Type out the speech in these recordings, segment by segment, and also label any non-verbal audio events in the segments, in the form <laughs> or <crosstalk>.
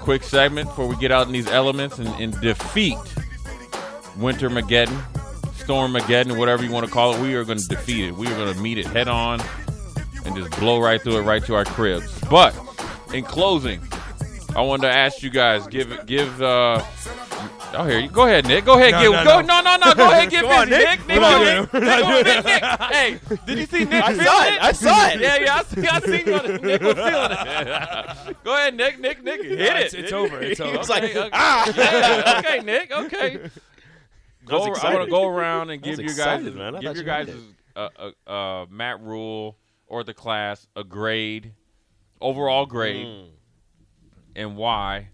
Quick segment before we get out in these elements and, and defeat Winter Mageddon, Storm Mageddon, whatever you want to call it. We are going to defeat it. We are going to meet it head on and just blow right through it, right to our cribs. But in closing, I wanted to ask you guys give give. uh Oh, here you go ahead, Nick. Go ahead, No, get no, go. no. No, no. Go ahead, get <laughs> Come on, Nick. Nick. Nick, We're not go, doing Nick. it. Nick, Nick. Nick. <laughs> Hey, did you see Nick I saw it. I saw it. Yeah, yeah. I see. I see. what Nick was feeling it. <laughs> go ahead, Nick. Nick. Nick. Hit it. it's over. It's over. Okay, It's like, okay. ah. Yeah, okay, Nick. Okay. Go, I want to go around and give you guys excited, man. I give you guys it. uh, uh, uh, Matt Rhule or the class a grade, overall grade, Mm. and why.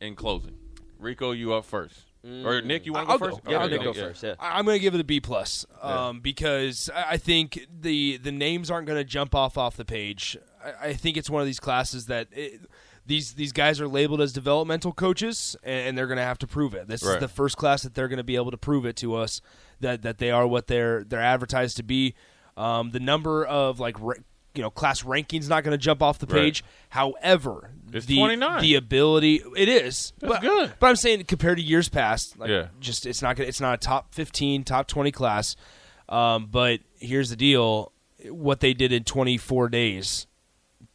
In closing, Rico, you up first, or Nick, you want to I'll go go. first? Yeah, Okay, Nick, go yeah. first. Yeah. I- I'm going to give it a B plus, um, because I I think the the names aren't going to jump off off the page. I, I think it's one of these classes that it, these these guys are labeled as developmental coaches, and, and they're going to have to prove it. This Right. is the first class that they're going to be able to prove it to us that that they are what they're they're advertised to be. Um, the number of like ra- you know class rankings not going to jump off the Right. page. However, It's the 29. the ability it is That's but, good. But I'm saying compared to years past, like Yeah. just it's not gonna, it's not a top 15, top 20 class. Um, but here's the deal: what they did in 24 days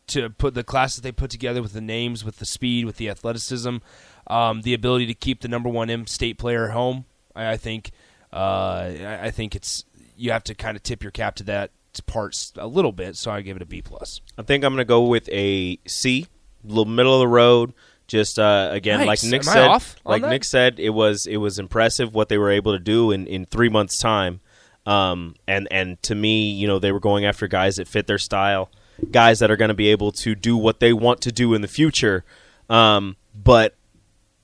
to put the class that they put together with the names, with the speed, with the athleticism, um, the ability to keep the number one M state player home. I, I think uh, I, I think it's you have to kind of tip your cap to that parts a little bit. So I give it a B plus. I think I'm going to go with a C, little middle of the road. Just uh, again, Nice. like Nick Am said, like that? Nick said, it was it was impressive what they were able to do in, in three months' time. Um, and and to me, you know, they were going after guys that fit their style, guys that are going to be able to do what they want to do in the future. Um, but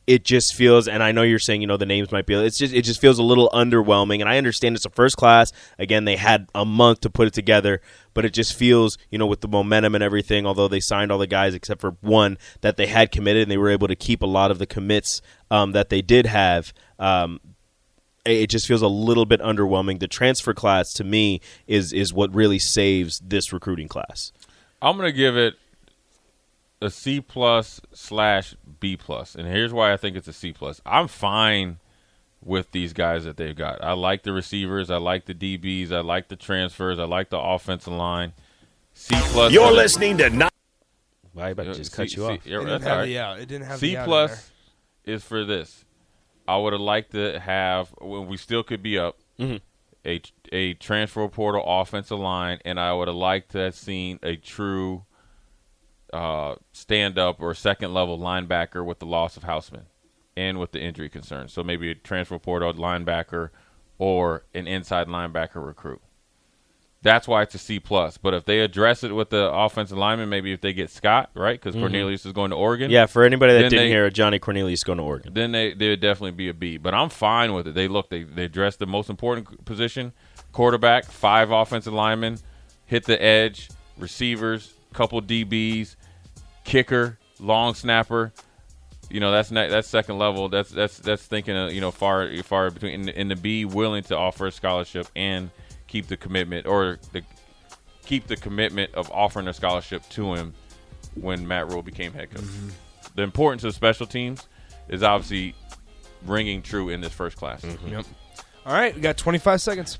it just feels and I know you're saying you know the names might be it's just it just feels a little underwhelming and I understand it's a first class. Again they had a month to put it together but it just feels you know with the momentum and everything although they signed all the guys except for one that they had committed and they were able to keep a lot of the commits um, that they did have um, it just feels a little bit underwhelming. The transfer class to me is is what really saves this recruiting class. I'm gonna give it a C plus slash B plus, and here's why I think it's a C plus. I'm fine with these guys that they've got. I like the receivers, I like the DBs, I like the transfers, I like the offensive line. C plus. You're listening to not why uh, about to just cut C- you C- off yeah, It didn't have all right. the, yeah, it didn't have C the out plus is for this. I would have liked to have when we still could be up mm-hmm. a a transfer portal offensive line, and I would have liked to have seen a true uh, stand up or second level linebacker with the loss of Houseman and with the injury concerns. So maybe a transfer portal linebacker or an inside linebacker recruit. That's why it's a C plus. But if they address it with the offensive lineman, maybe if they get Scott right because Cornelius is going to Oregon. Mm-hmm. yeah for anybody that didn't they- hear Johnny Cornelius going to Oregon then they they would definitely be a B. But I'm fine with it. They look they they address the most important position, quarterback, five offensive linemen, hit the edge, receivers, couple DBs, kicker, long snapper. You know that's ne- that's second level. That's that's that's thinking uh, you know far far between and, the, in the B willing to offer a scholarship and keep the commitment or the keep the commitment of offering a scholarship to him when Matt Rhule became head coach. The importance of special teams is obviously ringing true in this first class. Yep. All right, we got 25 seconds.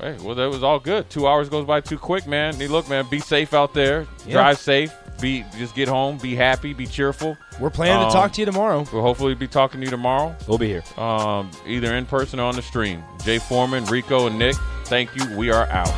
Right. Well, that was all good. Two hours goes by too quick, man. Hey, look, man, be safe out there. Yeah. Drive safe. Be just get home, be happy, be cheerful. We're planning Um, to talk to you tomorrow. We'll hopefully be talking to you tomorrow, We'll be here. um, either in person or on the stream. Jay Foreman, Rico, and Nick, thank you. We are out.